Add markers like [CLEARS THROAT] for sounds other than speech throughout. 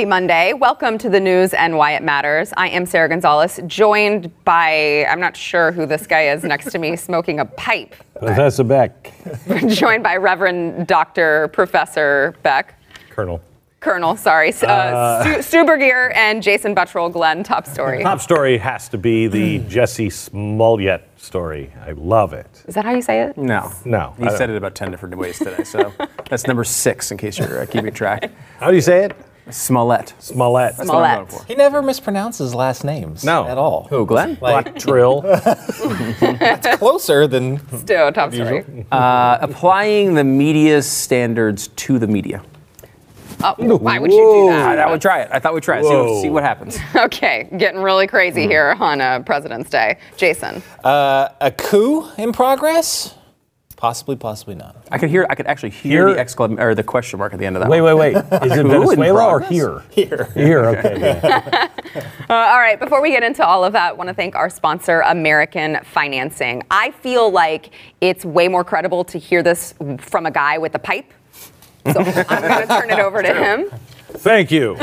Happy Monday. Welcome to the news and why it matters. I am Sarah Gonzalez, joined by, I'm not sure who this guy is next to me [LAUGHS] smoking a pipe. Professor Beck. [LAUGHS] joined by Reverend Dr. Professor Beck. Colonel. Colonel, sorry. Uh, Stu, Stu Burguiere and Jason Buttrill, Glenn, top story. Top story has to be the Jussie Smollett story. I love it. Is that how you say it? No. No, He said it about 10 different ways today. So [LAUGHS] that's number six in case you're uh, keeping track. How do you say it? Smollett. Smollett. That's what I'm going Smollett. for. He never mispronounces last names. No. At all. Who, Glenn? Black Trill. [LAUGHS] That's closer than. Still, top story. Uh, applying the media's standards to the media. Oh, why would you do I that? thought we'd try it. I thought we'd try it. See what, Whoa. see what happens. [LAUGHS] Okay, getting really crazy Hmm. here on uh, President's Day. Jason. Uh, a coup in progress? Possibly, possibly not. I could hear. I could actually hear, Here? the exclam- or the question mark at the end of that. Wait, one. wait, wait. [LAUGHS] Is it Venezuela or here? Here. Here, okay. yeah. [LAUGHS] Uh, all right, before we get into all of that, I want to thank our sponsor, American Financing. I feel like it's way more credible to hear this from a guy with a pipe. So I'm going [LAUGHS] to turn it over to him. Thank you.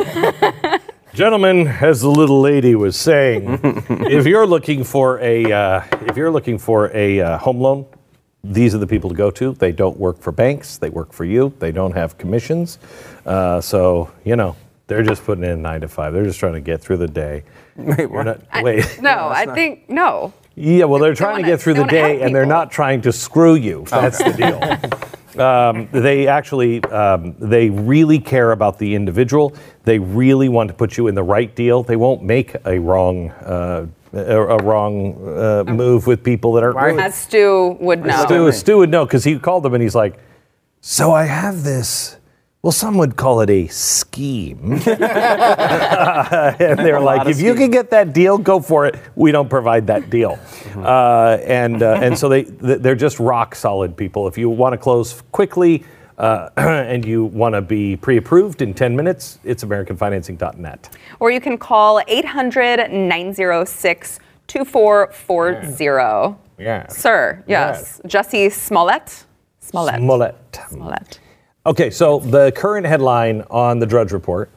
Gentlemen, as the little lady was saying, if you're looking for a uh, if you're looking for a uh, home loan, these are the people to go to. They don't work for banks. They work for you. They don't have commissions. Uh, so you know they're just putting in nine to five. They're just trying to get through the day. [LAUGHS] Wait, You're what? [LAUGHS] not- wait. No, I think, no. Yeah, well, they're trying to wanna- get through the day, and they're not trying to screw you. That's the deal. [LAUGHS] um, they actually, um, they really care about the individual. They really want to put you in the right deal. They won't make a wrong, uh, a, a wrong uh, move with people that are. Why- As Stu would know. Stu, Stu would know because he called them and he's like, "So I have this." Well, some would call it a scheme. [LAUGHS] and they're like, of if you can get that deal, go for it. We don't provide that deal. Uh, and, uh, and so they, they're just rock solid people. If you want to close quickly uh, [CLEARS THROAT] and you want to be pre approved in 10 minutes, it's AmericanFinancing.net. Or you can call 800 906 2440. Yeah. Sir, yes. Jussie Smollett? Smollett. Smollett. Smollett. Okay, so the current headline on the Drudge Report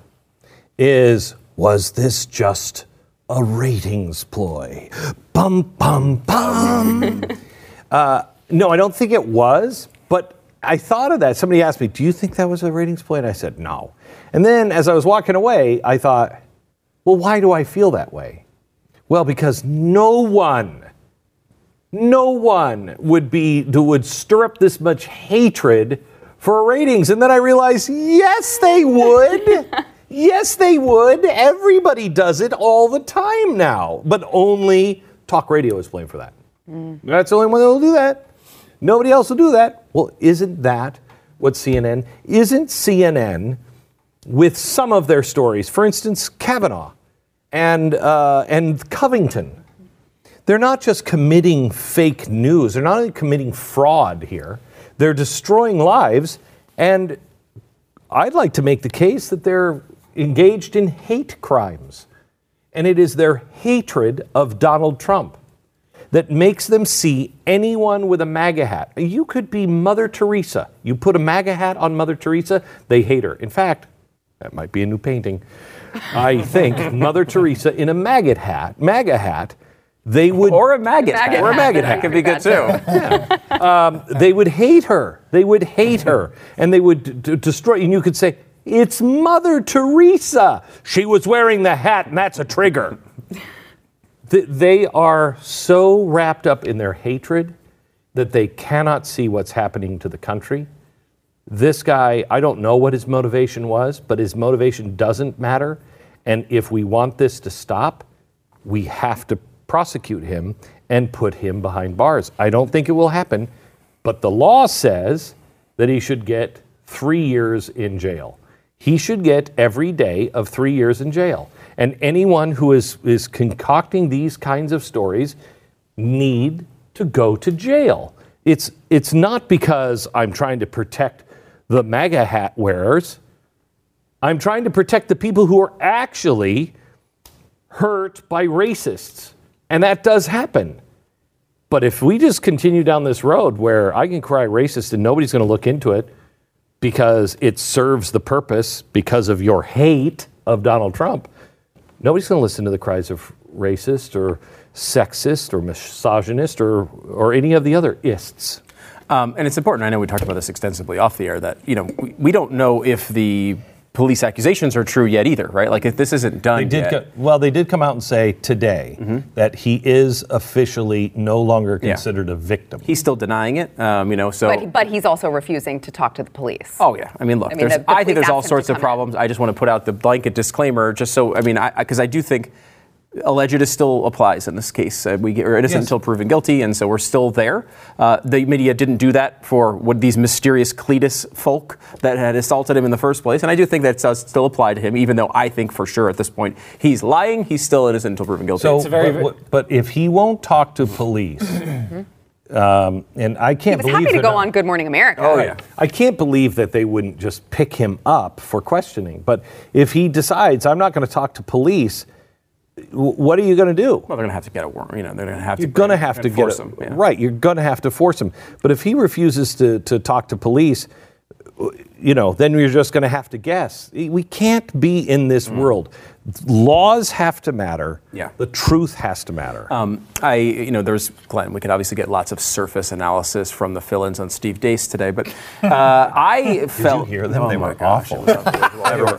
is Was this just a ratings ploy? Bum, bum, bum. [LAUGHS] uh, no, I don't think it was, but I thought of that. Somebody asked me, Do you think that was a ratings ploy? And I said, No. And then as I was walking away, I thought, Well, why do I feel that way? Well, because no one no one would be would stir up this much hatred for ratings and then i realized yes they would [LAUGHS] yes they would everybody does it all the time now but only talk radio is blamed for that mm. that's the only one that will do that nobody else will do that well isn't that what cnn isn't cnn with some of their stories for instance kavanaugh and uh, and covington they're not just committing fake news, they're not only committing fraud here, they're destroying lives. And I'd like to make the case that they're engaged in hate crimes. And it is their hatred of Donald Trump that makes them see anyone with a MAGA hat. You could be Mother Teresa. You put a MAGA hat on Mother Teresa, they hate her. In fact, that might be a new painting. I think Mother Teresa in a maggot hat, MAGA hat, they would Or a maggot. Maggot hat. Or a maggot That hat. could be good too. Um, they would hate her. They would hate her, and they would d- d- destroy. And you could say, "It's Mother Teresa. She was wearing the hat, and that's a trigger." Th- they are so wrapped up in their hatred that they cannot see what's happening to the country. This guy, I don't know what his motivation was, but his motivation doesn't matter. And if we want this to stop, we have to prosecute him and put him behind bars. I don't think it will happen, but the law says that he should get three years in jail. He should get every day of three years in jail. And anyone who is, is concocting these kinds of stories need to go to jail. It's, it's not because I'm trying to protect the MAGA hat wearers. I'm trying to protect the people who are actually hurt by racists. And that does happen. But if we just continue down this road where I can cry racist and nobody's going to look into it because it serves the purpose because of your hate of Donald Trump, nobody's going to listen to the cries of racist or sexist or misogynist or, or any of the other ists. Um, and it's important. I know we talked about this extensively off the air. That you know we, we don't know if the police accusations are true yet either, right? Like if this isn't done They did yet. co- well. They did come out and say today that he is officially no longer Mm-hmm. Yeah. considered a victim. He's still denying it. Um, you know, so. But, but he's also refusing to talk to the police. Oh yeah, I mean, look, I mean, there's, the- the I think there's all sorts of come in. problems. I just want to put out the blanket disclaimer, just so I mean, I because I, do think alleged is still applies in this case. Uh, we are innocent Yes. until proven guilty, and so we're still there. Uh, the media didn't do that for what these mysterious Cletus folk that had assaulted him in the first place, and I do think that does still apply to him, even though I think for sure at this point he's lying. He's still innocent until proven guilty. So, It's a very- but, what- but if he won't talk to police, um, and I can't he was believe happy to that- go on Good Morning America. Oh, yeah. I can't believe that they wouldn't just pick him up for questioning. But if he decides I'm not going to talk to police, w- what are you going to do? well, they're going to have to get a warrant. You know, they're going to have You're to. going to have to get him, yeah. right. You're going to have to force him. But if he refuses to, to talk to police, you know, then you're just going to have to guess. We can't be in this mm. world. Laws have to matter. Yeah. The truth has to matter. Um, I, you know, there's Glenn. We could obviously get lots of surface analysis from the fill-ins on Steve Deace today, but uh, [LAUGHS] I felt. hear them? Oh [LAUGHS] They were gosh, awful. it was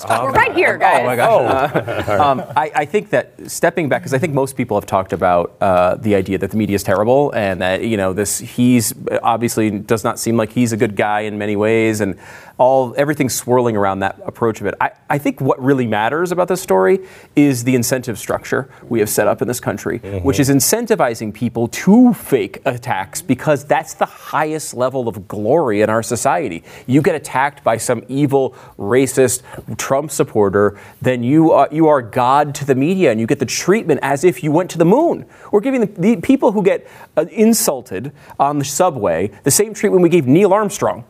unbelievable. We're right here, guys. Oh my gosh. [LAUGHS] um, I, I think that stepping back, because I think most people have talked about uh, the idea that the media is terrible and that you know this he's obviously does not seem like he's a good guy in many ways, and all everything swirling around that approach of it. I, I think what really matters about this story is the incentive structure we have set up in this country, which is incentivizing people to fake attacks because that's the highest level of glory in our society. You get attacked by some evil, racist Trump supporter, then you are, you are God to the media and you get the treatment as if you went to the moon. We're giving the, the people who get uh, insulted on the subway the same treatment we gave Neil Armstrong.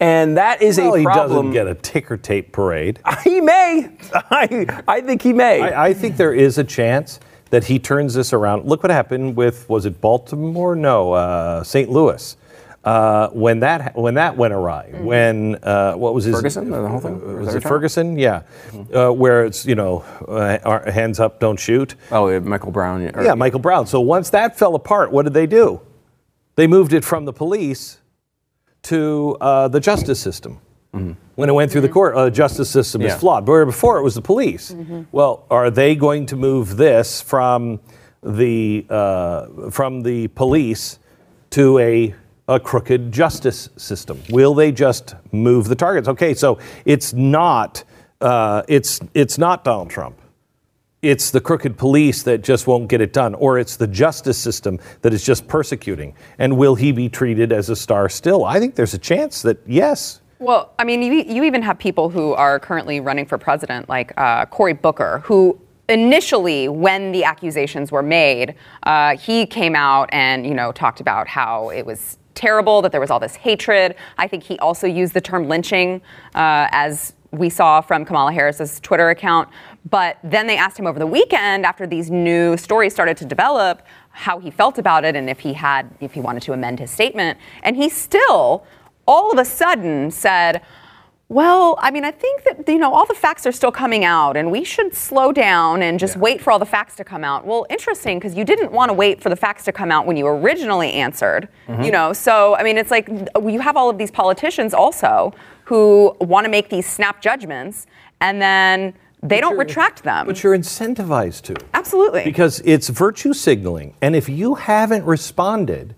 And that is well, a problem. he doesn't get a ticker tape parade. [LAUGHS] he may. [LAUGHS] I, I think he may. I, I think there is a chance that he turns this around. Look what happened with was it Baltimore? No, uh, St. Louis. Uh, when that when that went awry, when uh, what was his Ferguson, the whole thing? Uh, Was was it your Ferguson? Yeah, uh, where it's you know uh, hands up, don't shoot. oh, yeah, Michael Brown. or- Yeah, Michael Brown. So once that fell apart, what did they do? They moved it from the police to uh, the justice system. When it went through the court, uh, justice system is flawed. Where before it was the police. Well, are they going to move this from the uh, from the police to a a crooked justice system? Will they just move the targets? Okay, so it's not uh, it's it's not Donald Trump it's the crooked police that just won't get it done, or it's the justice system that is just persecuting. And will he be treated as a star still? I think there's a chance that yes. Well, I mean, you, you even have people who are currently running for president, like uh, Cory Booker, who initially, when the accusations were made, uh, he came out and you know talked about how it was terrible that there was all this hatred. I think he also used the term lynching, uh, as we saw from Kamala Harris's Twitter account. But then they asked him over the weekend, after these new stories started to develop, how he felt about it and if he had, if he wanted to amend his statement. And he still, all of a sudden, said, well, I mean, I think that, you know, all the facts are still coming out and we should slow down and just wait for all the facts to come out. Well, interesting, because you didn't want to wait for the facts to come out when you originally answered, mm-hmm. you know? So, I mean, it's like you have all of these politicians also who want to make these snap judgments and then they don't retract them. But you're incentivized to. Absolutely. Because it's virtue signaling. And if you haven't responded,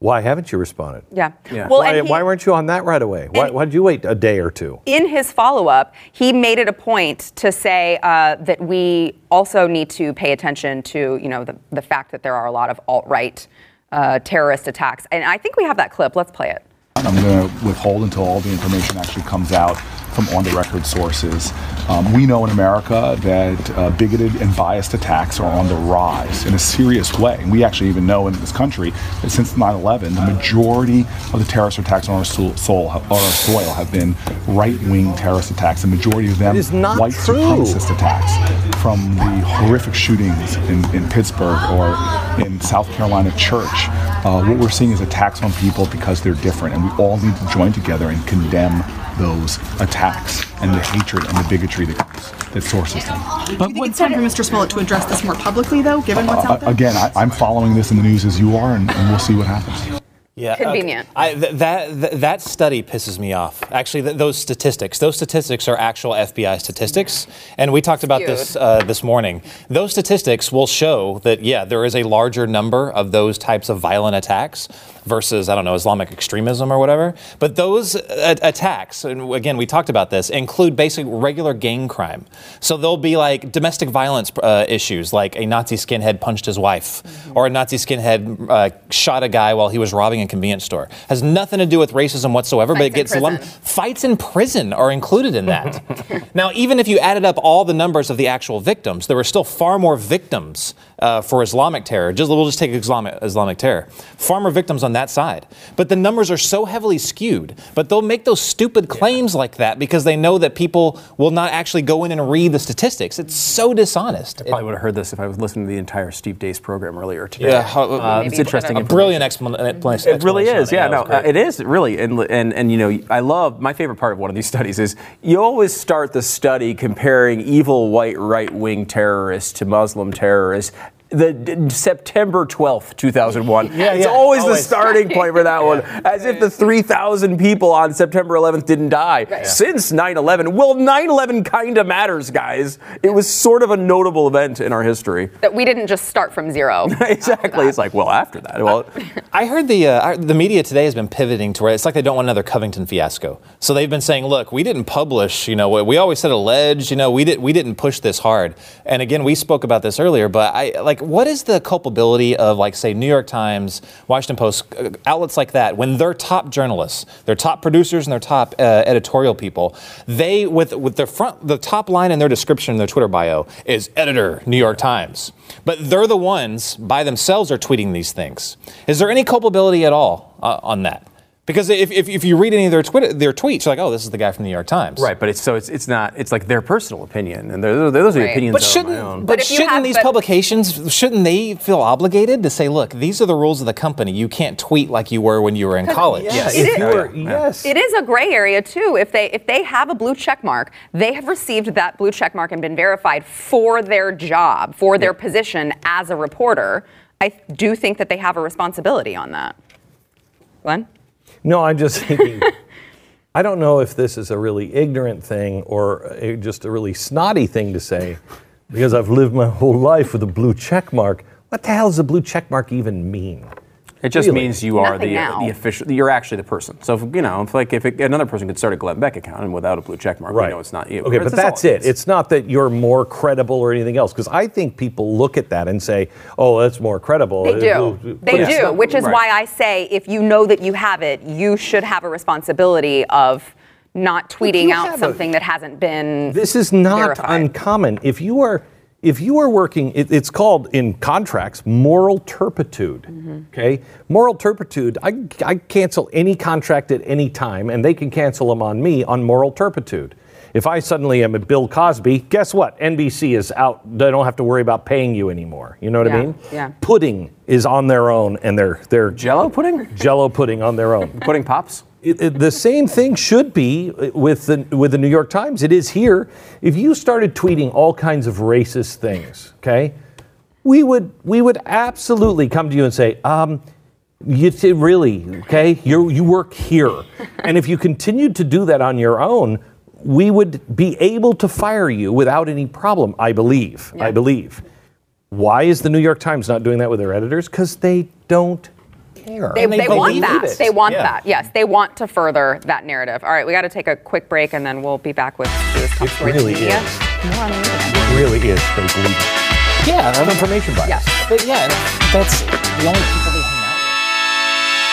why haven't you responded? yeah. Yeah. Well, why, and he- why weren't you on that right away? Why, why did you wait a day or two? in his follow up, he made it a point to say uh, that we also need to pay attention to, you know, the, the fact that there are a lot of alt right uh, terrorist attacks. And I think we have that clip. Let's play it. I'm going to withhold until all the information actually comes out from on the record sources. Um, we know in America that uh, bigoted and biased attacks are on the rise in a serious way. And we actually even know in this country that since 9 11, the majority of the terrorist attacks on our, soil, soil, on our soil have been right wing terrorist attacks. The majority of them It is not white true. supremacist attacks from the horrific shootings in, in Pittsburgh or in South Carolina church. Uh, what we're seeing is attacks on people because they're different, and we all need to join together and condemn those attacks and the hatred and the bigotry that comes, that sources them. Do you think it's time for Mr. Smollett to address this more publicly, though, given what's out Uh, there? again, I, I'm following this in the news as you are, and, and we'll see what happens. Yeah, Convenient. okay. I, th- that th- that study pisses me off. Actually, th- those statistics, those statistics are actual FBI statistics, and we talked about this uh, this morning. Those statistics will show that yeah, there is a larger number of those types of violent attacks versus I don't know Islamic extremism or whatever. But those uh, attacks, and again, we talked about this, include basically regular gang crime. So there'll be like domestic violence uh, issues, like a Nazi skinhead punched his wife, or a Nazi skinhead uh, shot a guy while he was robbing convenience store. Has nothing to do with racism whatsoever, but it Fights gets lumped. Fights in prison are included in that. [LAUGHS] now, even if you added up all the numbers of the actual victims, there were still far more victims uh, for Islamic terror. Just we'll just take Islamic Islamic terror. Far more victims on that side. But the numbers are so heavily skewed. But they'll make those stupid claims like that because they know that people will not actually go in and read the statistics. It's so dishonest. I Probably would have heard this if I was listening to the entire Steve Deace program earlier today. yeah, how- Uh, it's interesting. could've- a brilliant explanation. It really is, yeah. No, that was uh, it is really, and and and you know, I love my favorite part of one of these [LAUGHS] studies is you always start the study comparing evil white right wing terrorists to Muslim terrorists. The d- September twelfth, two thousand one. Yeah, it's yeah, always, the starting point for that one, [LAUGHS] as if the three thousand people on September eleventh didn't die since 9/11. Well, 9/11 kind of matters, guys. It was sort of a notable event in our history. That we didn't just start from zero. [LAUGHS] exactly. It's like, well, after that, well, [LAUGHS] I heard the uh, the media today has been pivoting to where it's like they don't want another Covington fiasco. So they've been saying, "Look, we didn't publish. You know, we- we always said alleged. You know, we did we didn't push this hard." And again, we spoke about this earlier, but I like what is the culpability of like say New York Times, Washington Post, uh, outlets like that when their top journalists, their top producers, and their top uh, editorial people, they with with the front the top line in their description in their Twitter bio is editor New York Times. But they're the ones by themselves are tweeting these things. Is there any culpability at all uh, on that? Because if, if, if you read any of their Twitter their tweets, you're like, oh, this is the guy from the New York Times. Right, but it's so it's it's not it's like their personal opinion, and they're, they're- those are the Right. opinions But shouldn't my own. but, But shouldn't have- these but- publications shouldn't they feel obligated to say, look, these are the rules of the company. You can't tweet like you were when you were in college. Yes, It if is- you were, yes. It is a gray area too. If they if they have a blue check mark, they have received that blue check mark and been verified for their job, for their position as a reporter. I do think that they have a responsibility on that. Glenn? No, I'm just [LAUGHS] thinking. I don't know if this is a really ignorant thing or a, just a really snotty thing to say, because I've lived my whole life with a blue check mark. What the hell does a blue check mark even mean? It just Really? means you are Nothing the now. the official. You're actually the person. So if, you know, if like if it, another person could start a Glenn Beck account and without a blue check mark, we know it's not you. Okay, but that's it. It's not that you're more credible or anything else, because I think people look at that and say, "Oh, that's more credible." They Uh, do. but They do, not- which is right. why I say if you know that you have it, you should have a responsibility of not tweeting out have a- something that hasn't been. This is not verified. uncommon. If you are if you are working, it, it's called in contracts moral turpitude. Mm-hmm. Okay, moral turpitude. I, I cancel any contract at any time, and they can cancel them on me on moral turpitude. If I suddenly am at Bill Cosby, guess what? NBC is out. They don't have to worry about paying you anymore. You know what I mean? yeah. Pudding is on their own, and they're they're Jello pudding, Jello pudding on their own. [LAUGHS] pudding pops. It, it- the same thing should be with the with the New York Times. It is here. If you started tweeting all kinds of racist things, okay, we would we would absolutely come to you and say, um, you really okay? You you work here, [LAUGHS] and if you continued to do that on your own, we would be able to fire you without any problem. I believe. I believe. Why is the New York Times not doing that with their editors? Because they don't care. They, they they want that. it. They want Yeah. that. Yes, they want to further that narrative. All right, we got to take a quick break and then we'll be back with this top It the really media. is. More on the media. It really is. They believe it. Yeah, I mean, Confirmation bias. Yes. but yeah, that's the only people they hang out.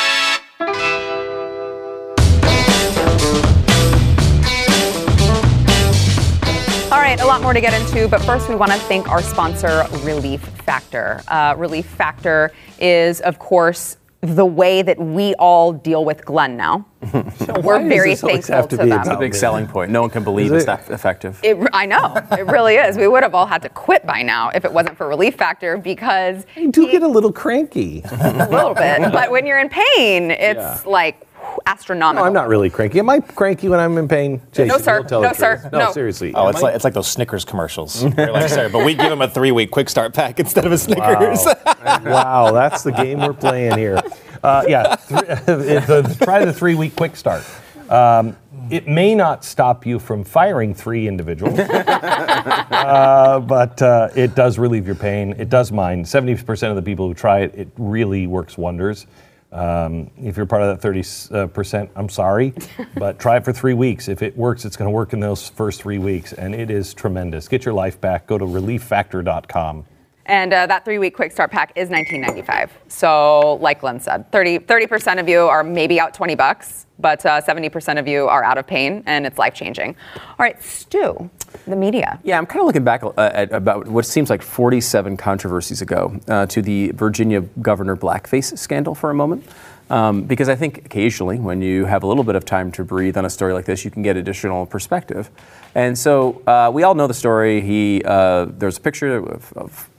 All right, a lot more to get into, but first we want to thank our sponsor, Relief Factor. Uh, Relief Factor is, of course, the way that we all deal with Glenn now. [LAUGHS] We're very thankful have to to be them. about Big selling point. No one can believe Is it's that effective. It, I know, it really is. We would have all had to quit by now if it wasn't for Relief Factor because You do get a little cranky. a little bit. [LAUGHS] But when you're in pain, it's Yeah. like, astronomical. No, I'm not really cranky. Am I cranky when I'm in pain? Jason, No, sir. tell No, the sir. truth. No. No, seriously. Oh, it's I? like it's like those Snickers commercials. They're like, sorry, but we give them a three-week quick start pack instead of a Snickers. Wow. [LAUGHS] wow, that's the game we're playing here. Uh, yeah, th- [LAUGHS] the, try the three week quick start. Um, it may not stop you from firing three individuals, [LAUGHS] uh, but uh, it does relieve your pain. It does mine. 70% of the people who try it, it really works wonders. Um, if you're part of that 30%, I'm sorry, [LAUGHS] but try it for three weeks. If it works, it's going to work in those first three weeks, and it is tremendous. Get your life back. Go to relieffactor.com. And uh, that three week quick start pack is $19.95. So, like Glenn said, 30 percent of you are maybe out 20 bucks, but uh, 70% of you are out of pain, and it's life changing. All right, Stu, the media. Yeah, I'm kind of looking back uh, at about what seems like 47 controversies ago uh, to the Virginia governor blackface scandal for a moment. Um, because I think occasionally, when you have a little bit of time to breathe on a story like this, you can get additional perspective. And so uh, we all know the story. He uh, there's a picture of, of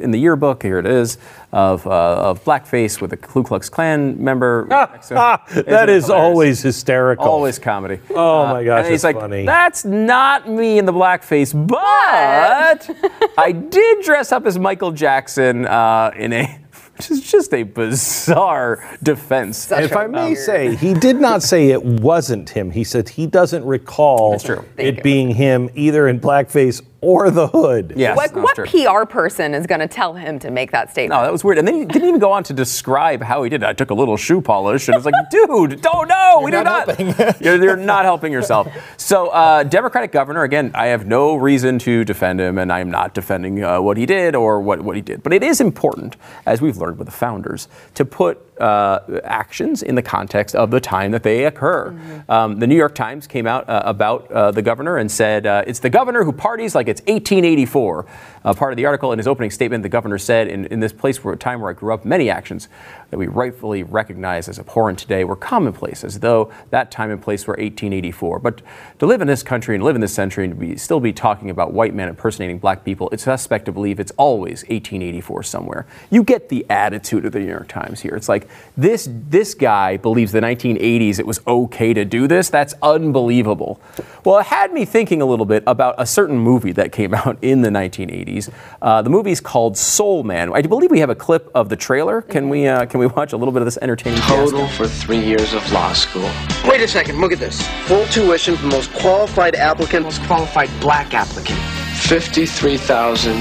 in the yearbook, here it is, of, uh, of blackface with a Ku Klux Klan member. next to that Isn't it is hilarious? always hysterical. Always comedy. Oh my gosh, and he's that's like, funny. that's not me in the blackface, but [LAUGHS] I did dress up as Michael Jackson uh, in a, [LAUGHS] which is just a bizarre defense. If I may say, he did not say it wasn't him. He said he doesn't recall it you. being him either in blackface or the hood. Yes, What, what true. PR person is going to tell him to make that statement? No, that was weird. And then he didn't even go on to describe how he did it. I took a little shoe polish, and it's like, [LAUGHS] dude, don't know. we do not not. [LAUGHS] you're, you're not helping yourself. So, uh, Democratic governor, again, I have no reason to defend him, and I am not defending uh, what he did or what, what he did. But it is important, as we've learned with the founders, to put uh, actions in the context of the time that they occur. Um, the New York Times came out uh, about uh, the governor and said, uh, It's the governor who parties like it's 1884. Uh, part of the article in his opening statement, the governor said, In, in this place where a time where I grew up, many actions that we rightfully recognize as abhorrent today were commonplace, as though that time and place were 1884. But to live in this country and live in this century and to be, still be talking about white men impersonating black people, it's suspect to believe it's always 1884 somewhere. You get the attitude of the New York Times here. It's like this this guy believes the 1980s it was okay to do this. That's unbelievable. Well, it had me thinking a little bit about a certain movie that came [LAUGHS] out in the 1980s. Uh, the movie's called Soul Man. I believe we have a clip of the trailer. Can we uh, can we watch a little bit of this entertaining? Total fiasco? for three years of law school. Wait a second, look at this. Full tuition for the most qualified applicant. Most qualified black applicant. Fifty-three thousand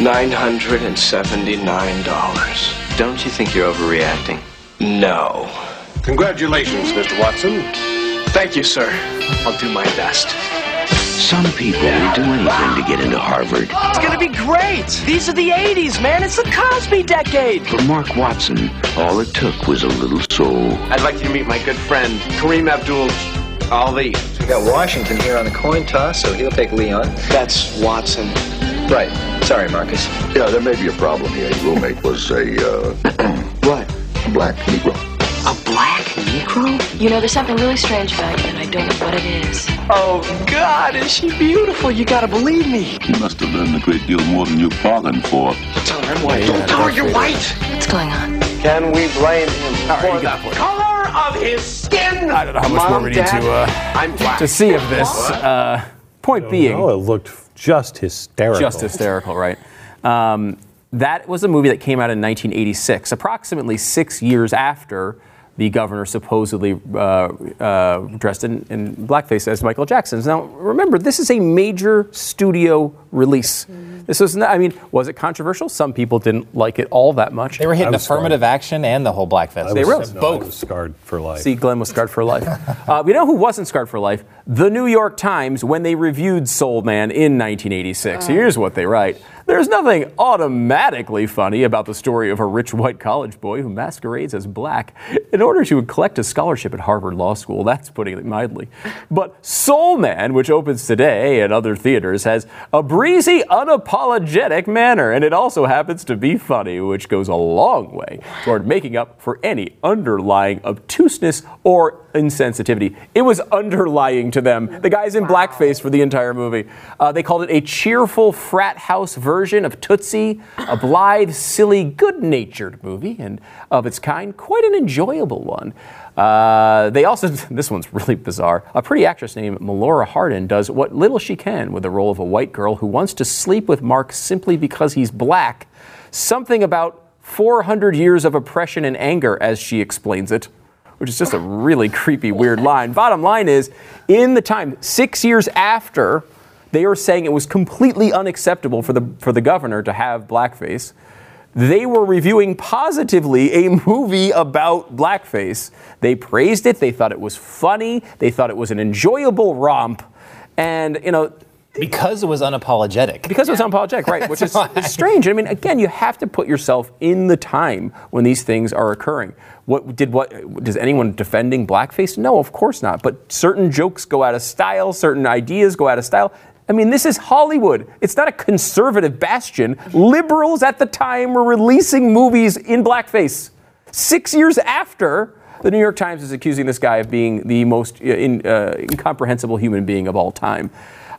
nine hundred and seventy-nine dollars. Don't you think you're overreacting? No. Congratulations, Mr. Watson. Thank you, sir. I'll do my best. Some people would do anything to get into Harvard. It's gonna be great. These are the 80s, man. It's the Cosby decade. For Mark Watson, all it took was a little soul. I'd like you to meet my good friend, Kareem Abdul Ali. We got Washington here on the coin toss, so he'll take Leon. That's Watson. Right. Sorry, Marcus. Yeah, there may be a problem here. Your roommate was a, uh, What? black Negro. A black Negro? You know, there's something really strange about you, and I don't know what it is. Oh, God, is she beautiful? You gotta believe me. He must have learned a great deal more than you bargained for. Tell her I'm white. Don't tell her you're white. What's going on? Can we blame him for you the get the point. color of his skin? I don't know how much more we need to uh, I'm black. to see of this. Uh, point being, Oh, it looked just hysterical. just hysterical, right? Um, that was a movie that came out in 1986, approximately six years after the governor supposedly uh, uh, dressed in, in blackface as Michael Jackson's. Now, remember, this is a major studio release. This was, not, I mean, was it controversial? Some people didn't like it all that much. They were hitting was affirmative action and the whole blackface. I They was, were. no, I was scarred for life. See, Glenn was scarred for life. [LAUGHS] Uh, you know who wasn't scarred for life? The New York Times when they reviewed Soul Man in 1986. Here's what they write. There's nothing automatically funny about the story of a rich white college boy who masquerades as black in order to collect a scholarship at Harvard Law School. That's putting it mildly. But Soul Man, which opens today at other theaters, has a breezy, unapologetic manner, and it also happens to be funny, which goes a long way toward making up for any underlying obtuseness or insensitivity. It was underlying to them. The guy's in blackface for the entire movie. Uh, they called it a cheerful frat house version version of Tootsie, a blithe, silly, good natured movie, and of its kind, quite an enjoyable one. Uh, they also, [LAUGHS] this one's really bizarre. A pretty actress named Melora Hardin does what little she can with the role of a white girl who wants to sleep with Mark simply because he's black. Something about 400 years of oppression and anger, as she explains it which is just a really creepy, weird line. Bottom line is, in the time, six years after, they were saying it was completely unacceptable for the, for the governor to have blackface. They were reviewing positively a movie about blackface. They praised it, they thought it was funny, they thought it was an enjoyable romp. And, you know, because it was unapologetic. Because it was unapologetic, right? Which is [LAUGHS] it's strange. I mean, again, you have to put yourself in the time when these things are occurring. What did what? Does anyone defending blackface? No, of course not. But certain jokes go out of style. Certain ideas go out of style. I mean, this is Hollywood. It's not a conservative bastion. Liberals at the time were releasing movies in blackface. Six years after, the New York Times is accusing this guy of being the most uh, in, uh, incomprehensible human being of all time.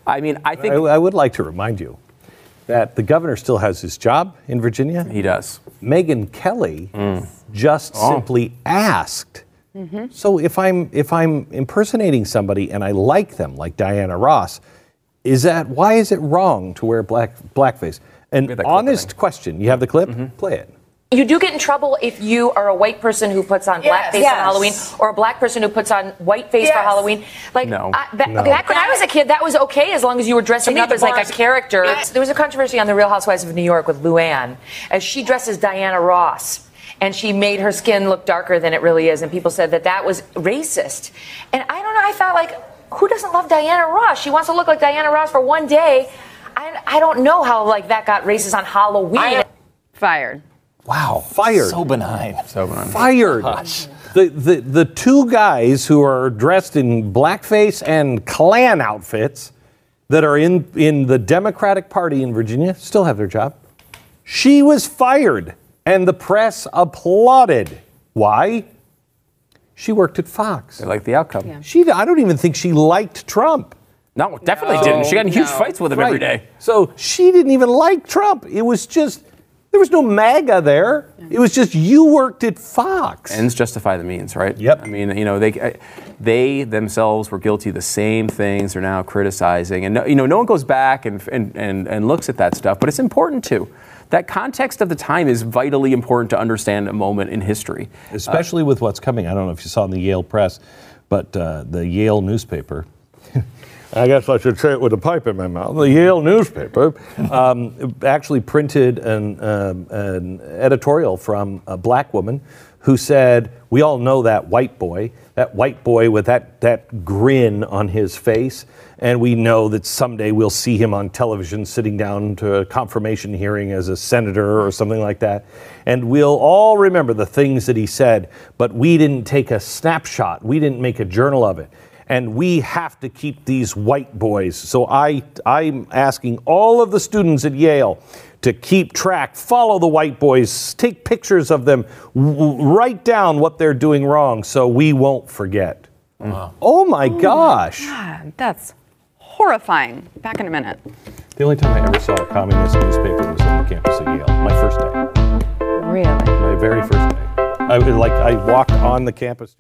I mean, I think I, I would like to remind you that the governor still has his job in Virginia. he does. Megyn Kelly just Oh. simply asked. So if I'm if I'm impersonating somebody and I like them, like Diana Ross, is that why is it wrong to wear black blackface? An that clip, I honest question. You have the clip. Mm-hmm. Play it. You do get in trouble if you are a white person who puts on Yes. blackface Yes. on Halloween or a black person who puts on whiteface for Halloween. Like No. I, ba- No. back when I was a kid, that was okay as long as you were dressing up as like a character. There was a controversy on The Real Housewives of New York with Luann as she dresses Diana Ross. And she made her skin look darker than it really is, and people said that that was racist. And I don't know. I thought like, who doesn't love Diana Ross? She wants to look like Diana Ross for one day. I, I don't know how like that got racist on Halloween. Fired. Wow. Fired. So benign. So benign. Fired. The, the the two guys who are dressed in blackface and Klan outfits that are in in the Democratic Party in Virginia still have their job. She was fired, and the press applauded. Why? She worked at Fox. They like the outcome. She I don't even think she liked Trump. No, definitely didn't. She got in huge no. fights with him every Right. day. So she didn't even like Trump. It was just there was no MAGA there. It was just you worked at Fox. Ends justify the means, right? Yep. I mean, you know, they they themselves were guilty of the same things they're now criticizing, and no, you know, no one goes back and, and and and looks at that stuff, but it's important too. That context of the time is vitally important to understand a moment in history. especially with what's coming. I don't know if you saw in the Yale press, but uh, the Yale newspaper. [LAUGHS] I guess I should say it with a pipe in my mouth. The Yale newspaper um, actually printed an, um, an editorial from a black woman who said, "We all know that white boy, that white boy with that that grin on his face, and we know that someday we'll see him on television sitting down to a confirmation hearing as a senator or something like that, and we'll all remember the things that he said, but we didn't take a snapshot, we didn't make a journal of it." and we have to keep these white boys. So I, I'm asking all of the students at Yale to keep track, follow the white boys, take pictures of them, w- write down what they're doing wrong so we won't forget. Oh, oh my gosh. God, that's horrifying. Back in a minute. The only time I ever saw a communist newspaper was on the campus of Yale, my first day, Really? my very first day. I was like, I walked on the campus.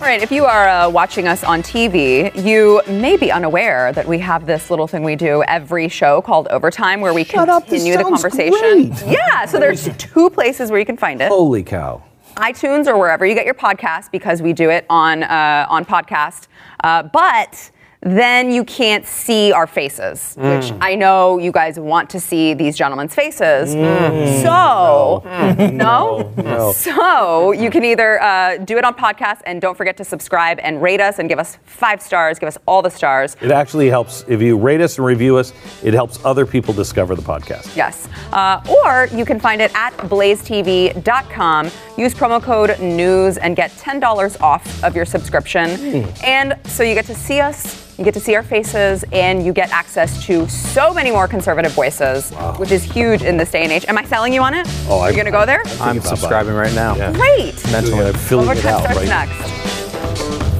All right, if you are uh, watching us on TV, you may be unaware that we have this little thing we do every show called Overtime where we Shut up, this continue the sounds conversation. great. Yeah, so there's two places where you can find it. Holy cow. iTunes or wherever you get your podcast because we do it on uh, on podcast. Uh, but then you can't see our faces, which Mm. I know you guys want to see these gentlemen's faces. Mm. So no, no. So you can either uh, do it on podcast and don't forget to subscribe and rate us and give us five stars, give us all the stars. It actually helps if you rate us and review us, it helps other people discover the podcast. Yes. Uh, or you can find it at blazetv.com. Use promo code NEWS and get $10 off of your subscription. And so you get to see us, you get to see our faces, and you get access to so many more conservative voices, which is huge in this day and age. Am I selling you on it? Oh, I- You're going to go there? I'm about subscribing right now. Yeah. Great. Mentally, I'm filling it Overtime out starts right next.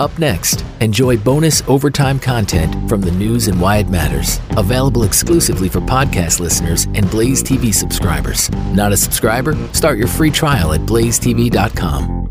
Up next, enjoy bonus overtime content from the news and why it matters. Available exclusively for podcast listeners and Blaze TV subscribers. Not a subscriber? Start your free trial at blazetv.com.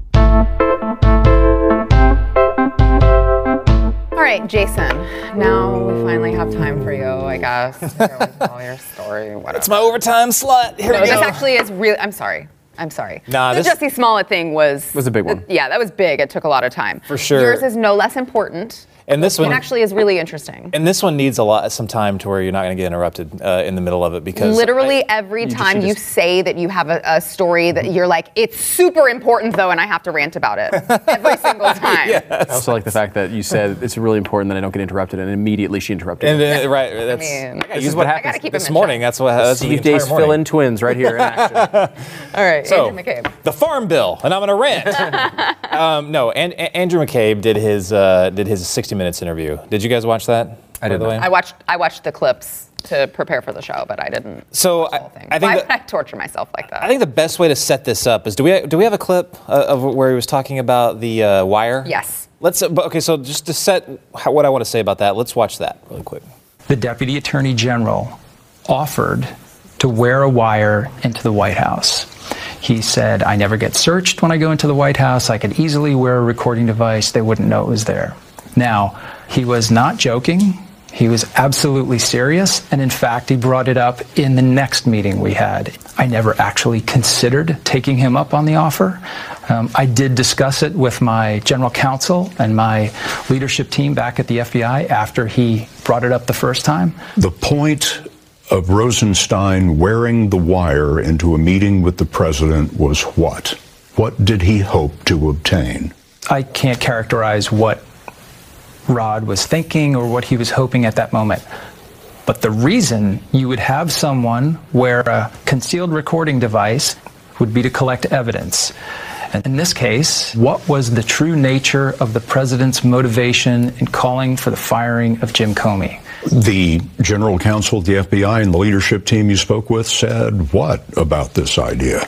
right, Jason. Now we finally have time for you, I guess. [LAUGHS] to all your story. Whatever. It's my overtime slot. Here no, we this go. actually is really. I'm sorry. I'm sorry. Nah, the this- Jussie Smollett thing was Was a big one. Yeah, that was big. It took a lot of time. For sure. Yours is no less important. And this one It actually is really interesting. And this one needs a lot, some time to where you're not going to get interrupted uh, in the middle of it because Literally I- every you time you you just- say that you have a, a story that you're like, it's super important though, and I have to rant about it [LAUGHS] every single time. I also like the fact that you said it's really important that I don't get interrupted, and immediately she interrupted. And, me. uh, right, that's mean, I gotta This is what my- happens. keep this morning. That's what that's the Steve entire Deace morning. fill-in twins right here in [LAUGHS] action. All right, So, Andrew McCabe. the Farm Bill, and I'm going to rant. [LAUGHS] um, no, and, Andrew McCabe did his uh, did his 60 Minutes interview. Did you guys watch that? I did The not. I watched I watched the clips to prepare for the show, but I didn't. so I, I think Why that- I torture myself like that? I think the best way to set this up is do we do we have a clip uh, of where he was talking about the uh, wire? Yes. Let's. Uh, okay, so just to set what I want to say about that, let's watch that really quick. the Deputy Attorney General offered to wear a wire into the White House. He said, I never get searched when I go into the White House. I could easily wear a recording device. They wouldn't know it was there. Now, he was not joking. He was absolutely serious. And in fact, he brought it up in the next meeting we had. I never actually considered taking him up on the offer. Um, I did discuss it with my general counsel and my leadership team back at the FBI after he brought it up the first time. The point of Rosenstein wearing the wire into a meeting with the president was what? What did he hope to obtain? I can't characterize what Rod was thinking or what he was hoping at that moment. But the reason you would have someone wear a concealed recording device would be to collect evidence. And in this case, what was the true nature of the president's motivation in calling for the firing of Jim Comey? The general counsel of the FBI and the leadership team you spoke with said what about this idea?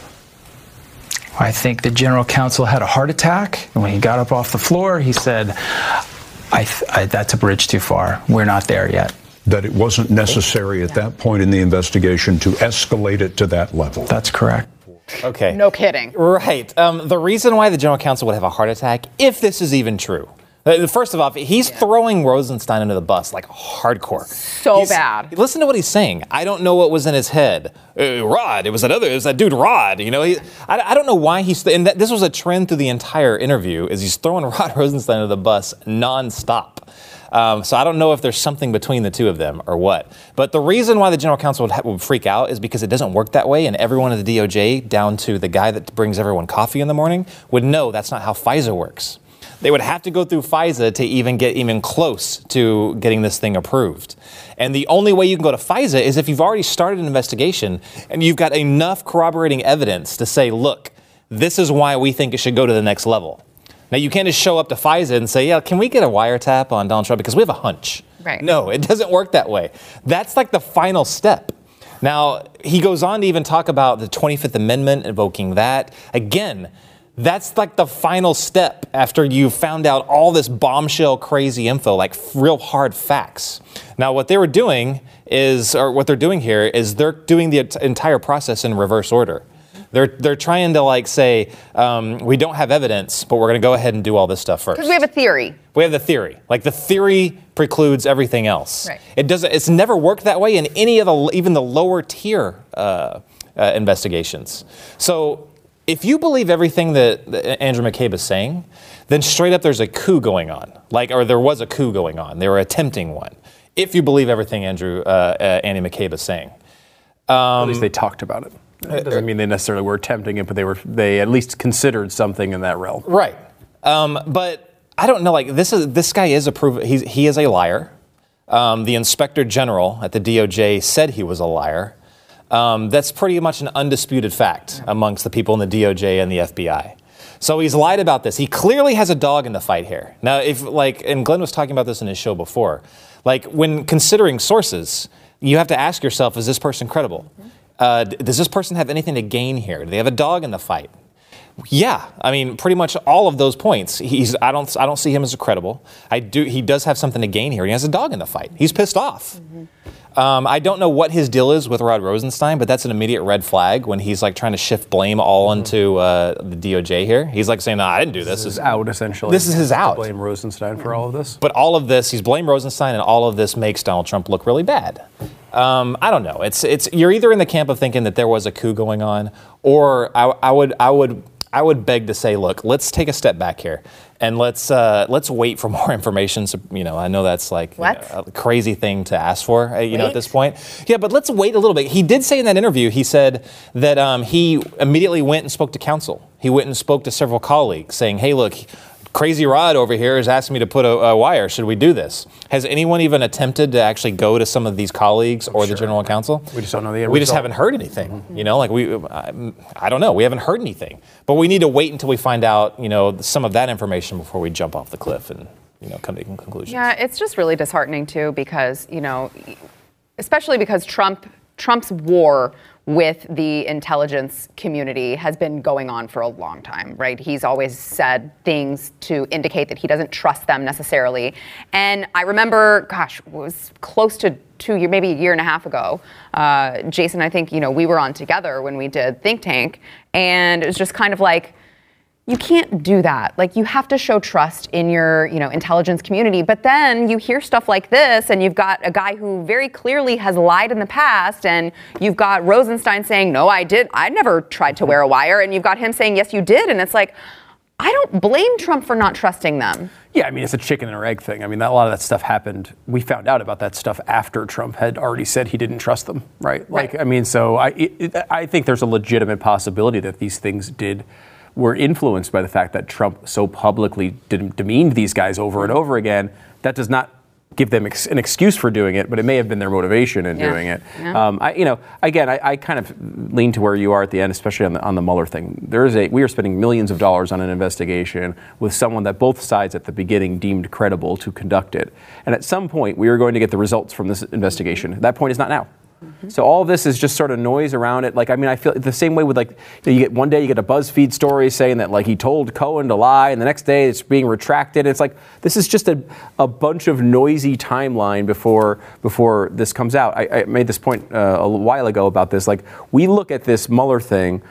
I think the general counsel had a heart attack. And when he got up off the floor, he said, I th- I, That's a bridge too far. We're not there yet. That it wasn't necessary at that point in the investigation to escalate it to that level. That's correct. Okay. No kidding. Right. Um, the reason why the general counsel would have a heart attack, if this is even true. First of all, he's throwing Rosenstein under the bus like hardcore. So He's- bad. Listen to what he's saying. I don't know what was in his head. Uh, Rod, it was another, it was that dude Rod. You know, he, I, I don't know why he's. And that, this was a trend through the entire interview. Is he's throwing [LAUGHS] Rod Rosenstein under the bus nonstop. Um, so I don't know if there's something between the two of them or what. But the reason why the general counsel would, ha- would freak out is because it doesn't work that way, and everyone at the DOJ, down to the guy that brings everyone coffee in the morning, would know that's not how FISA works. They would have to go through FISA to even get even close to getting this thing approved. And the only way you can go to FISA is if you've already started an investigation and you've got enough corroborating evidence to say, look, this is why we think it should go to the next level. Now, you can't just show up to FISA and say, yeah, can we get a wiretap on Donald Trump? Because we have a hunch. Right. No, it doesn't work that way. That's like the final step. Now, he goes on to even talk about the 25th Amendment, invoking that. Again, that's like the final step after you've found out all this bombshell crazy info, like real hard facts. Now, what they were doing is, or what they're doing here is they're doing the entire process in reverse order. They're, they're trying to like say, um, we don't have evidence, but we're going to go ahead and do all this stuff first. Because we have a theory. We have the theory. Like the theory precludes everything else. Right. It doesn't. It's never worked that way in any of the even the lower tier uh, uh, investigations. So if you believe everything that, that Andrew McCabe is saying, then straight up there's a coup going on. Like or there was a coup going on. They were attempting one. If you believe everything Andrew uh, uh, Andy McCabe is saying. at least they talked about it. It doesn't mean they necessarily were attempting it, but they were they at least considered something in that realm. Right. Um, but I don't know. Like this is this guy is a proof. He's, he is a liar. Um, the inspector general at the DOJ said he was a liar. Um, that's pretty much an undisputed fact amongst the people in the DOJ and the FBI. So he's lied about this. He clearly has a dog in the fight here. Now, if like, and Glenn was talking about this in his show before, like when considering sources, you have to ask yourself: Is this person credible? Uh, does this person have anything to gain here? Do they have a dog in the fight? Yeah, I mean, pretty much all of those points. He's I don't I don't see him as credible. I do. He does have something to gain here. He has a dog in the fight. He's pissed off. Um, I don't know what his deal is with Rod Rosenstein, but that's an immediate red flag when he's like trying to shift blame all onto uh, the DOJ here. He's like saying, "No, I didn't do this." This is out essentially. This is his out. Blame Rosenstein for all of this. But all of this, he's blamed Rosenstein, and all of this makes Donald Trump look really bad. Um, I don't know. It's it's you're either in the camp of thinking that there was a coup going on, or I, I would I would I would beg to say, look, let's take a step back here, and let's uh, let's wait for [LAUGHS] more information. So, you know, I know that's like you know, a crazy thing to ask for, uh, you know, at this point. Yeah, but let's wait a little bit. He did say in that interview, he said that um, he immediately went and spoke to counsel. He went and spoke to several colleagues, saying, "Hey, look." Crazy Rod over here is asking me to put a, a wire. Should we do this? Has anyone even attempted to actually go to some of these colleagues or the general counsel? We just don't know the end We just haven't heard anything. Mm-hmm. You know, like we, I, I don't know. We haven't heard anything. But we need to wait until we find out, you know, some of that information before we jump off the cliff and, you know, come to conclusions. Yeah, it's just really disheartening too because, you know, especially because Trump Trump's war with the intelligence community has been going on for a long time, right? He's always said things to indicate that he doesn't trust them necessarily. And I remember, gosh, it was close to two year, maybe a year and a half ago. Uh, Jason, I think, you know, we were on together when we did Think Tank, and it was just kind of like, you can't do that. Like you have to show trust in your, you know, intelligence community. But then you hear stuff like this and you've got a guy who very clearly has lied in the past and you've got Rosenstein saying, "No, I did. I never tried to wear a wire." And you've got him saying, "Yes, you did." And it's like I don't blame Trump for not trusting them. Yeah, I mean, it's a chicken and egg thing. I mean, that, a lot of that stuff happened. We found out about that stuff after Trump had already said he didn't trust them, right? Like, I mean, so I, it- I think there's a legitimate possibility that these things did were influenced by the fact that Trump so publicly demeaned these guys over and over again. That does not give them ex- an excuse for doing it, but it may have been their motivation in Yeah. doing it. Yeah. Um, I, you know, again, I, I kind of lean to where you are at the end, especially on the on the Mueller thing. There is a we are spending millions of dollars on an investigation with someone that both sides at the beginning deemed credible to conduct it, and at some point we are going to get the results from this investigation. That point is not now. So all this is just sort of noise around it. Like I mean, I feel the same way with like you get one day you get a BuzzFeed story saying that like he told Cohen to lie, and the next day it's being retracted. It's like this is just a, a bunch of noisy timeline before before this comes out. I, I made this point uh, a while ago about this. Like we look at this Mueller thing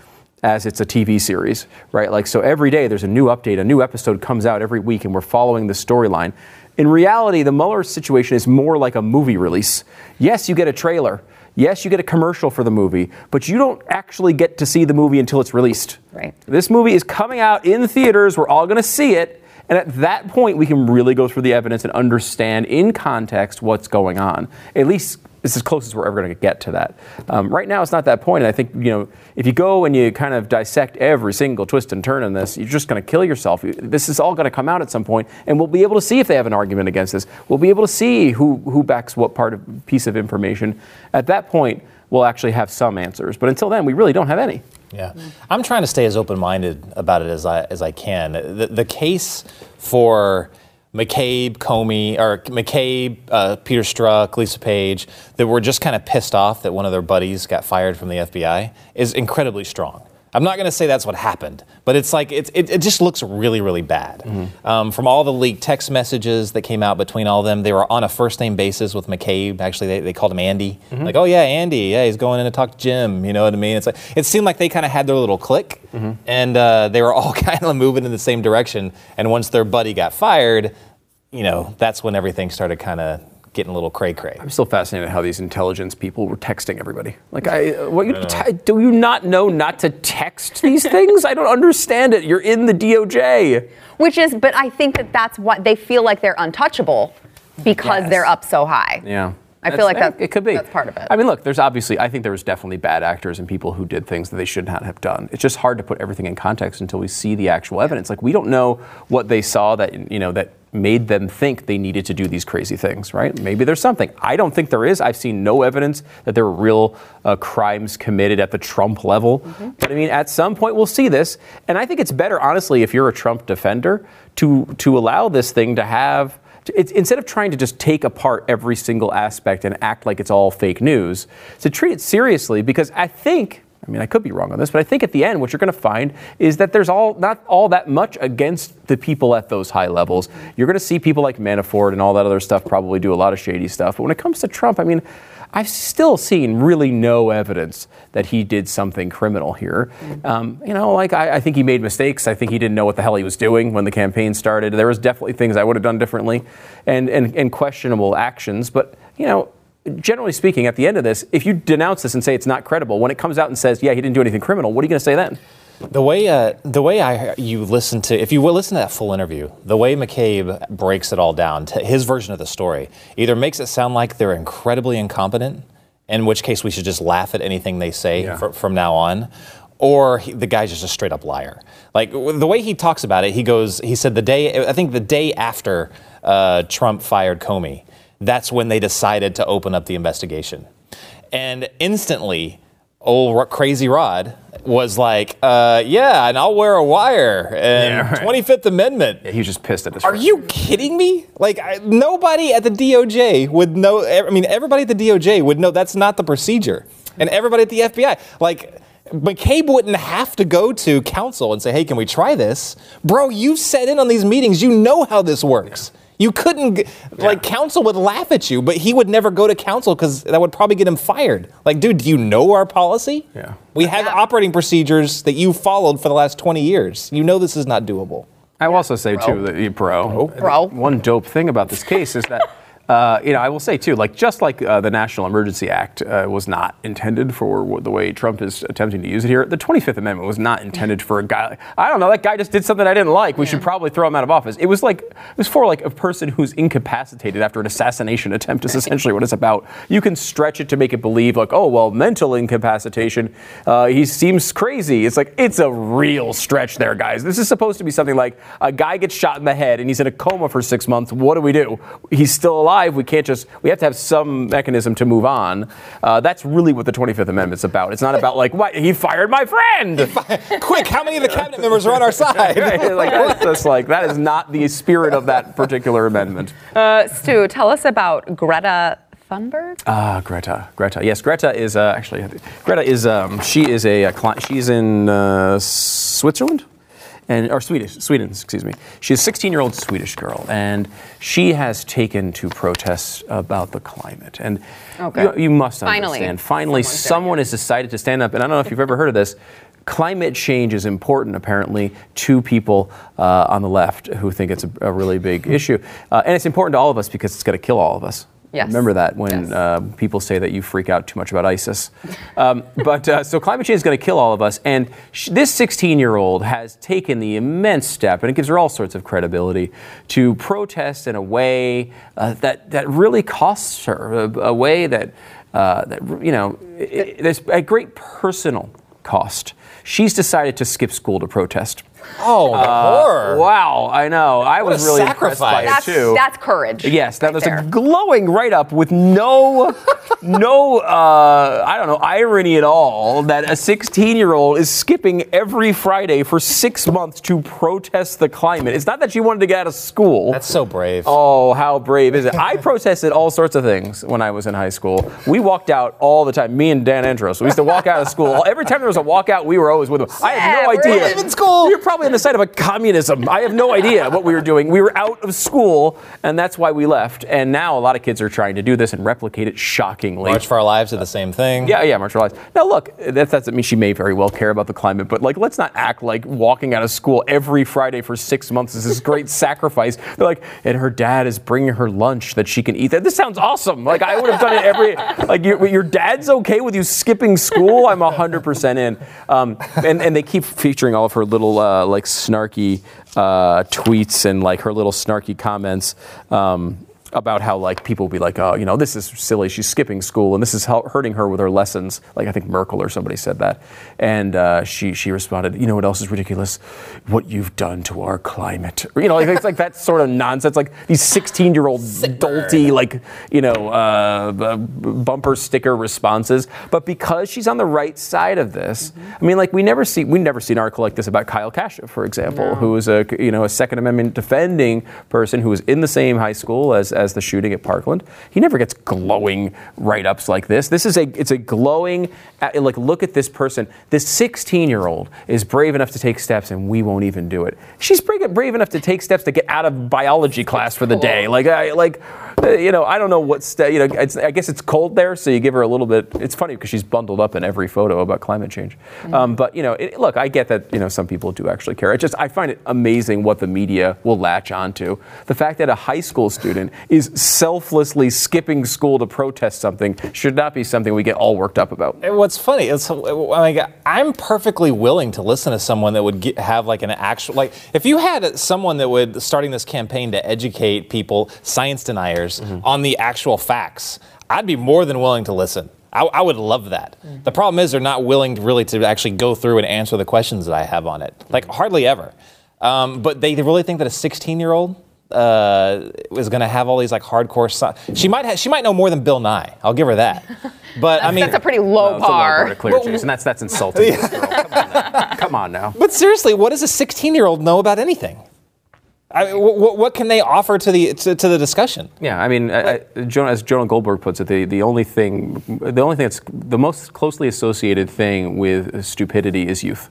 as it's a TV series, right? Like, so every day there's a new update, a new episode comes out every week, and we're following the storyline. In reality, the Mueller situation is more like a movie release. Yes, you get a trailer. Yes, you get a commercial for the movie, but you don't actually get to see the movie until it's released. Right. This movie is coming out in theaters. We're all going to see it. And at that point, we can really go through the evidence and understand in context what's going on. At least it's as close as we're ever going to get to that. Um, right now, it's not that point. And I think, you know, if you go and you kind of dissect every single twist and turn in this, you're just going to kill yourself. This is all going to come out at some point, and we'll be able to see if they have an argument against this. We'll be able to see who, who backs what part of piece of information. At that point, we'll actually have some answers. But until then, we really don't have any. Yeah, I'm trying to stay as open-minded about it as I as I can. The, the case for McCabe, Comey, or McCabe, uh, Peter Strzok, Lisa Page, that were just kind of pissed off that one of their buddies got fired from the FBI is incredibly strong. I'm not going to say that's what happened, but it's like it's, it, it just looks really, really bad. Um, from all the leaked text messages that came out between all of them, they were on a first name basis with McCabe. Actually, they, they called him Andy. Like, oh yeah, Andy. Yeah, he's going in to talk to Jim. You know what I mean? It's like it seemed like they kind of had their little click, and uh, they were all [LAUGHS] kind of moving in the same direction. And once their buddy got fired, you know, that's when everything started kind of getting a little cray cray. I'm still fascinated how these intelligence people were texting everybody. Like, I, uh, what, you, te- do you not know not to text these things? I don't understand it. You're in the DOJ. Which is, but I think that that's what they feel like they're untouchable because Yes. they're up so high. Yeah. I feel like that it could be. That's part of it. I mean, look, there's obviously, I think there was definitely bad actors and people who did things that they should not have done. It's just hard to put everything in context until we see the actual evidence. Like, we don't know what they saw that, you know, that made them think they needed to do these crazy things, right? Maybe there's something. I don't think there is. I've seen no evidence that there were real uh, crimes committed at the Trump level. But I mean, at some point we'll see this. And I think it's better, honestly, if you're a Trump defender, to, to allow this thing to have it's, instead of trying to just take apart every single aspect and act like it's all fake news, to treat it seriously because I think, I mean, I could be wrong on this, but I think at the end, what you're going to find is that there's all not all that much against the people at those high levels. You're going to see people like Manafort and all that other stuff probably do a lot of shady stuff. But when it comes to Trump, I mean, I've still seen really no evidence that he did something criminal here. Um, you know, like I, I think he made mistakes. I think he didn't know what the hell he was doing when the campaign started. There was definitely things I would have done differently, and and, and questionable actions. But you know, generally speaking, at the end of this, if you denounce this and say it's not credible, when it comes out and says, yeah, he didn't do anything criminal, what are you going to say then? The way uh, the way I you listen to if you will listen to that full interview, the way McCabe breaks it all down, to his version of the story, either makes it sound like they're incredibly incompetent, in which case we should just laugh at anything they say fr- from now on, or he, the guy's just a straight up liar. Like the way he talks about it, he goes, he said the day I think the day after uh, Trump fired Comey, that's when they decided to open up the investigation, and instantly old crazy Rod was like, uh, "Yeah, and I'll wear a wire and Twenty Fifth Amendment." Yeah, he was just pissed at his. Are you kidding me? Like I, nobody at the DOJ would know. I mean, everybody at the DOJ would know that's not the procedure, and everybody at the FBI, like. McCabe wouldn't have to go to counsel and say, "Hey, can we try this, bro? You've sat in on these meetings. You know how this works." You couldn't, g- like, counsel would laugh at you, but he would never go to counsel because that would probably get him fired. Like, dude, do you know our policy? Yeah. We have operating procedures that you followed for the last 20 years. You know this is not doable. I will also say too that eh, you bro, Bro. One dope thing about this case is that. [LAUGHS] Uh, you know, I will say too, like just like uh, the National Emergency Act uh, was not intended for what- the way Trump is attempting to use it here, the 25th Amendment was not intended for a guy. I don't know, that guy just did something I didn't like. We should probably throw him out of office. It was like it was for like a person who's incapacitated after an assassination attempt. Is essentially what it's about. You can stretch it to make it believe like, oh well, mental incapacitation. Uh, he seems crazy. It's like it's a real stretch there, guys. This is supposed to be something like a guy gets shot in the head and he's in a coma for six months. What do we do? He's still alive. We can't just. We have to have some mechanism to move on. Uh, that's really what the 25th Amendment's about. It's not about like what he fired my friend. Quick, how many of the cabinet members are on our [LAUGHS] side? like that's just like that is not the spirit of that particular amendment. Uh, Stu, tell us about Greta Thunberg. Ah, Greta. Greta. Yes, Greta is uh, actually Greta is um, she is a, uh cli- she's in uh, Switzerland. And, or Swedish, Sweden, excuse me. She's a 16 year old Swedish girl, and she has taken to protests about the climate. And Okay. you, you must Finally, understand. Finally, doing someone has decided to stand up. And I don't know if you've ever heard of this. Climate change is important, apparently, to people uh, on the left who think it's a, a really big issue. Uh, and it's important to all of us because it's going to kill all of us. Yes. Remember that when uh, people say that you freak out too much about ISIS. Um, [LAUGHS] but uh, so climate change is going to kill all of us. And sh- this 16 year old has taken the immense step, and it gives her all sorts of credibility, to protest in a way uh, that, that really costs her, a, a way that, uh, that you know, there's a great personal cost. She's decided to skip school to protest. Oh, the Uh, horror. Wow, I know. I What was a really impressed by it That's, too. that's courage. Yes, that right was there. a glowing write up with no, [LAUGHS] no, uh, I don't know, irony at all. That a 16 year old is skipping every Friday for six months to protest the climate. It's not that she wanted to get out of school. That's so brave. Oh, how brave is it? I protested all sorts of things when I was in high school. We walked out all the time. Me and Dan Andros. We used to walk out of school. Every time there was a walkout, we were always with them. I have no we're idea. leaving school. You're probably on the side of a communism. I have no idea what we were doing. We were out of school, and that's why we left. And now a lot of kids are trying to do this and replicate it shockingly. March for Our Lives did the same thing. Yeah, yeah, March for Our Lives. Now, look, that doesn't mean she may very well care about the climate, but like, let's not act like walking out of school every Friday for six months is this great [LAUGHS] sacrifice. They're like, and her dad is bringing her lunch that she can eat. That this sounds awesome. Like, I would have done it every. Like, your, your dad's okay with you skipping school? I'm hundred percent in. Um, and and they keep featuring all of her little uh, like snarky uh, tweets and like her little snarky comments. Um, about how like people will be like, oh, you know, this is silly. She's skipping school, and this is hurting her with her lessons. Like I think Merkel or somebody said that, and uh, she she responded, you know what else is ridiculous? What you've done to our climate. Or, you know, like it's like that sort of nonsense. Like these 16 year old dolty like you know uh, bumper sticker responses. But because she's on the right side of this, I mean, like we never see we never see an article like this about Kyle Kashuv, for example, who is a you know a Second Amendment defending person who was in the same high school as as the shooting at Parkland. He never gets glowing write-ups like this. This is a it's a glowing uh, like look at this person. This 16-year-old is brave enough to take steps, and we won't even do it. She's brave, brave enough to take steps to get out of biology class for the day. Like I like. Uh, You know, I don't know what st- you know. It's, I guess it's cold there, so you give her a little bit. It's funny because she's bundled up in every photo about climate change. Um, but you know, it, look, I get that. You know, some people do actually care. It just I find it amazing what the media will latch onto. The fact that a high school student is selflessly skipping school to protest something should not be something we get all worked up about. And What's funny is, like, I'm perfectly willing to listen to someone that would get, have like an actual, like, if you had someone that would starting this campaign to educate people, science deniers, on the actual facts, I'd be more than willing to listen. I, I would love that. The problem is they're not willing to really to actually go through and answer the questions that I have on it, like hardly ever. Um, but they really think that a 16 year old uh, is going to have all these like hardcore. Sci- she might ha- she might know more than Bill Nye. I'll give her that. [LAUGHS] But I mean, That's a pretty low No, it's a low bar bar. to clear, Jason. That's that's insulting. to this girl. Come on. Come on now. But seriously, what does a 16 year old know about anything? I, what, what can they offer to the to, to the discussion? Yeah, I mean, I, I, as Jonah Goldberg puts it, the, the only thing, the only thing that's the most closely associated thing with stupidity is youth.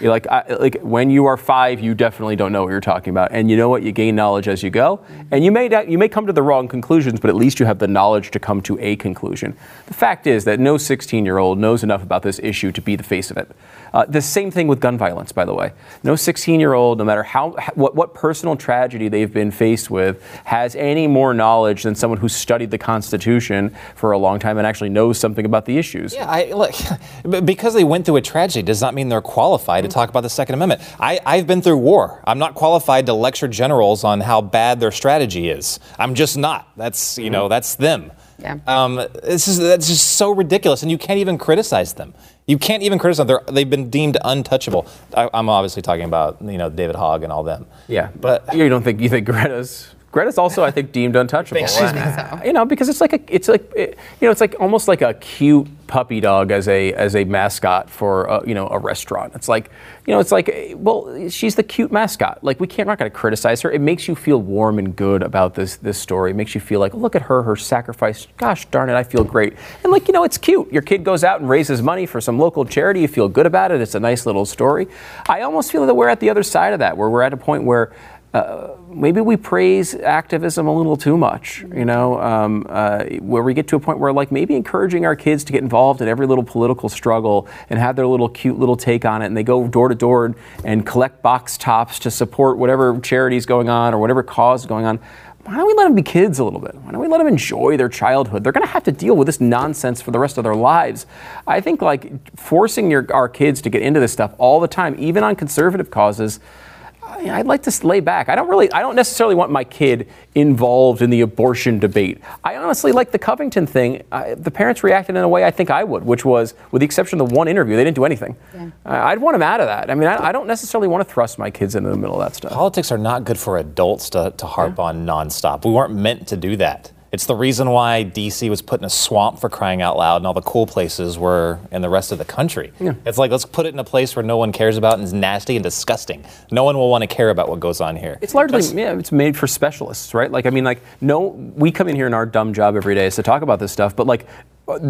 Like, I, like when you are five, you definitely don't know what you're talking about, and you know what? You gain knowledge as you go, and you may you may come to the wrong conclusions, but at least you have the knowledge to come to a conclusion. The fact is that no 16-year-old knows enough about this issue to be the face of it. Uh, the same thing with gun violence, by the way. No 16-year-old, no matter how what, what personal tragedy they've been faced with, has any more knowledge than someone who's studied the Constitution for a long time and actually knows something about the issues. Yeah, I look [LAUGHS] because they went through a tragedy does not mean they're qualified to talk about the Second Amendment. I, I've been through war. I'm not qualified to lecture generals on how bad their strategy is. I'm just not. That's you know that's them. Yeah. Um, this is that's just so ridiculous, and you can't even criticize them. You can't even criticize them. They're, they've been deemed untouchable. I, I'm obviously talking about you know David Hogg and all them. Yeah, but you don't think you think Greta's Greta's also I think deemed untouchable. Think she's- Uh, You know, because it's like a it's like it, you know it's like almost like a cute puppy dog as a as a mascot for a, you know a restaurant. It's like you know it's like well she's the cute mascot. Like we can't we're not going to criticize her. It makes you feel warm and good about this this story. It makes you feel like look at her her sacrifice. Gosh darn it, I feel great. And like you know it's cute. Your kid goes out and raises money for some local charity. You feel good about it. It's a nice little story. I almost feel that we're at the other side of that, where we're at a point where uh, maybe we praise activism a little too much, you know, um, uh, where we get to a point where, like, maybe encouraging our kids to get involved in every little political struggle and have their little cute little take on it, and they go door to door and- collect box tops to support whatever charity is going on or whatever cause is going on. Why don't we let them be kids a little bit? Why don't we let them enjoy their childhood? They're going to have to deal with this nonsense for the rest of their lives. I think like forcing your, our kids to get into this stuff all the time, even on conservative causes, I- I'd like to lay back. I don't really, I don't necessarily want my kid involved in the abortion debate. I honestly like the Covington thing. I, the parents reacted in a way I think I would, which was, with the exception of the one interview, they didn't do anything. I I'd want them out of that. I mean, I, I don't necessarily want to thrust my kids into the middle of that stuff. Politics are not good for adults to, to harp on nonstop. We weren't meant to do that. It's the reason why DC was put in a swamp for crying out loud, and all the cool places were in the rest of the country. It's like let's put it in a place where no one cares about and is nasty and disgusting. No one will want to care about what goes on here. It's largely yeah, it's made for specialists, right? Like I mean, like no, we come in here and our dumb job every day is to talk about this stuff, but like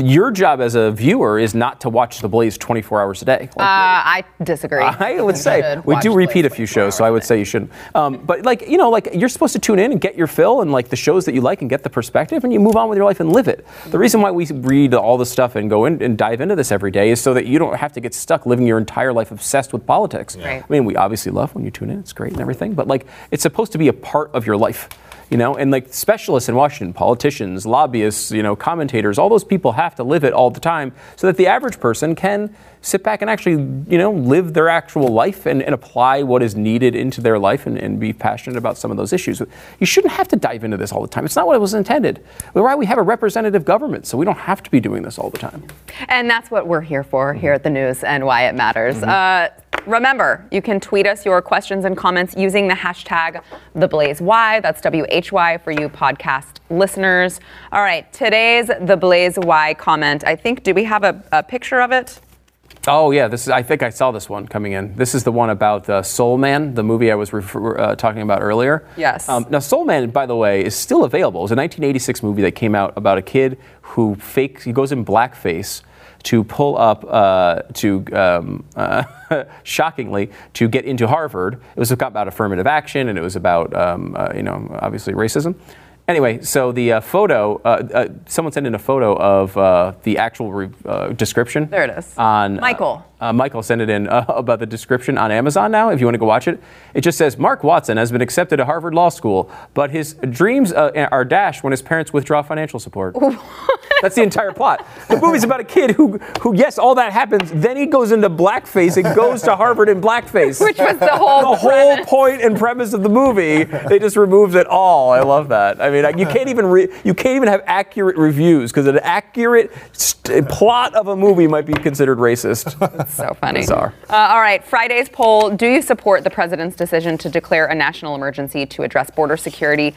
your job as a viewer is not to watch the Blaze 24 hours a day. Like, Uh, I disagree. I would say we do repeat a few shows, so I would say you shouldn't. Um, but like you know, like you're supposed to tune in and get your fill and like the shows that you like and get the perspective, and you move on with your life and live it. The reason why we read all this stuff and go in and dive into this every day is so that you don't have to get stuck living your entire life obsessed with politics. Right. I mean, we obviously love when you tune in; it's great and everything, but like it's supposed to be a part of your life. You know, and like specialists in Washington, politicians, lobbyists, you know, commentators, all those people have to live it all the time so that the average person can sit back and actually, you know, live their actual life and, and apply what is needed into their life and, and be passionate about some of those issues. You shouldn't have to dive into this all the time. It's not what it was intended. Why we have a representative government, so we don't have to be doing this all the time. And that's what we're here for here at the news and why it matters. Uh, remember, you can tweet us your questions and comments using the hashtag TheBlazeY. That's W H Y for you podcast listeners. All right, today's The Blaze Y comment. I think, do we have a, a picture of it? Oh yeah, this is. I think I saw this one coming in. This is the one about the Soul Man, the movie I was refer, uh, talking about earlier. Yes. Um, now, Soul Man, by the way, is still available. It's a 1986 movie that came out about a kid who fakes. He goes in blackface to pull up uh, to um, uh, [LAUGHS] shockingly to get into Harvard. It was about affirmative action and it was about um, uh, you know obviously racism. Anyway, so the uh, photo, uh, uh, someone sent in a photo of uh, the actual re- uh, description. There it is. On Michael. Uh, Michael sent it in uh, [LAUGHS] about the description on Amazon now. If you want to go watch it, it just says Mark Watson has been accepted to Harvard Law School, but his dreams uh, are dashed when his parents withdraw financial support. [LAUGHS] That's the entire plot. The movie's about a kid who, who, yes, all that happens. Then he goes into blackface and goes to Harvard in blackface, Which was the whole the whole point and premise of the movie. They just removed it all. I love that. I mean, you can't even re- you can't even have accurate reviews because an accurate st- plot of a movie might be considered racist. [LAUGHS] so funny. Bizarre. Uh, all right, Friday's poll. Do you support the president's decision to declare a national emergency to address border security?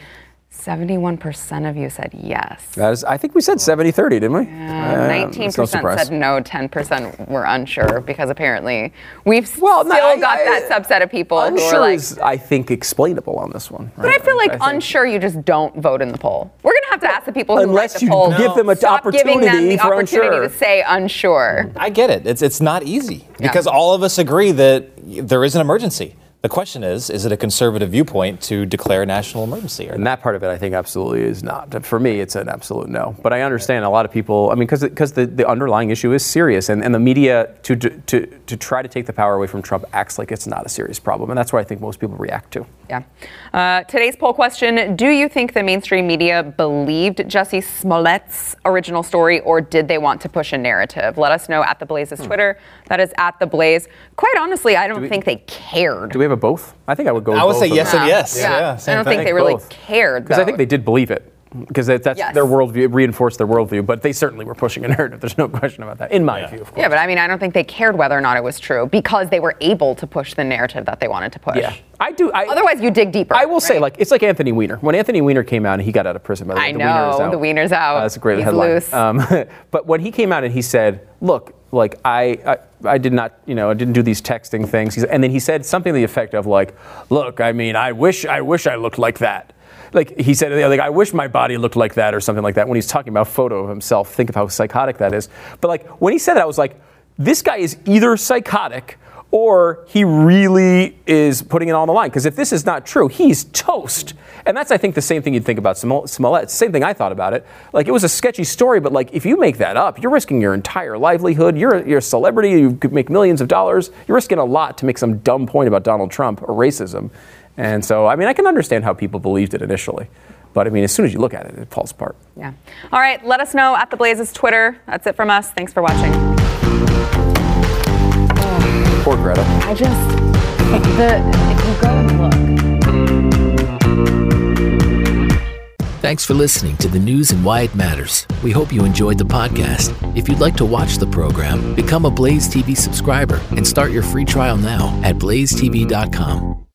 71% of you said yes. That is, I think we said 70 30, didn't we? Uh, Uh, 19% no said no, 10% were unsure because apparently we've Well, still no, I- got I- that subset of people who are Unsure like. is, I think, explainable on this one. but I feel like I unsure, you just don't vote in the poll. We're going to have to ask the people who Unless write the you poll. give them an stop giving them opportunity the for opportunity unsure. to say unsure. I get it. It's it's not easy Yeah. because all of us agree that there is an emergency. The question is, is it a conservative viewpoint to declare a national emergency? And that part of it, I think, absolutely is not. For me, it's an absolute no. But I understand a lot of people. I mean, because the, the underlying issue is serious, and, and the media to, to to try to take the power away from Trump acts like it's not a serious problem, and that's what I think most people react to. Yeah. Uh, today's poll question Do you think the mainstream media believed Jussie Smollett's original story, or did they want to push a narrative? Let us know at The Blaze's Twitter. That is at The Blaze. Quite honestly, I don't we- think they cared. Do we have a both? I think I would go. I would both say yes them. and yes. Yeah. Yeah, I don't thing. think they really Both. cared. Because I think they did believe it. Because that, that's Yes. their worldview, it reinforced their worldview, but they certainly were pushing a narrative. There's no [LAUGHS] question about that, in my view, of course. Yeah, but I mean, I don't think they cared whether or not it was true because they were able to push the narrative that they wanted to push. Yeah. I do. I, Otherwise, you dig deeper. I will say, like, it's like Anthony Weiner. When Anthony Weiner came out and he got out of prison, by the way, I the Wiener is know, out. the Wiener's out. Uh, that's a great He's headline. loose. Um, [LAUGHS] but when he came out and he said, "Look, like I, I, I did not, you know, I didn't do these texting things," He's, and then he said something to the effect of, "Like, look, I mean, I wish, I wish I looked like that." Like he said, like I wish my body looked like that, or something like that. When he's talking about photo of himself, think of how psychotic that is. But like when he said that, I was like, this guy is either psychotic or he really is putting it on the line. Because if this is not true, he's toast. And that's, I think, the same thing you'd think about Smollett. Same thing I thought about it. Like, it was a sketchy story, but like, if you make that up, you're risking your entire livelihood. You're, you're a celebrity. You could make millions of dollars. You're risking a lot to make some dumb point about Donald Trump or racism. And so, I mean, I can understand how people believed it initially. But I mean, as soon as you look at it, it falls apart. Yeah. All right, let us know at The Blaze's Twitter. That's it from us. Thanks for watching. Poor Greta. I just, the, if you go and look. Thanks for listening to the news and why it matters. We hope you enjoyed the podcast. If you'd like to watch the program, become a Blaze TV subscriber and start your free trial now at blazetv.com.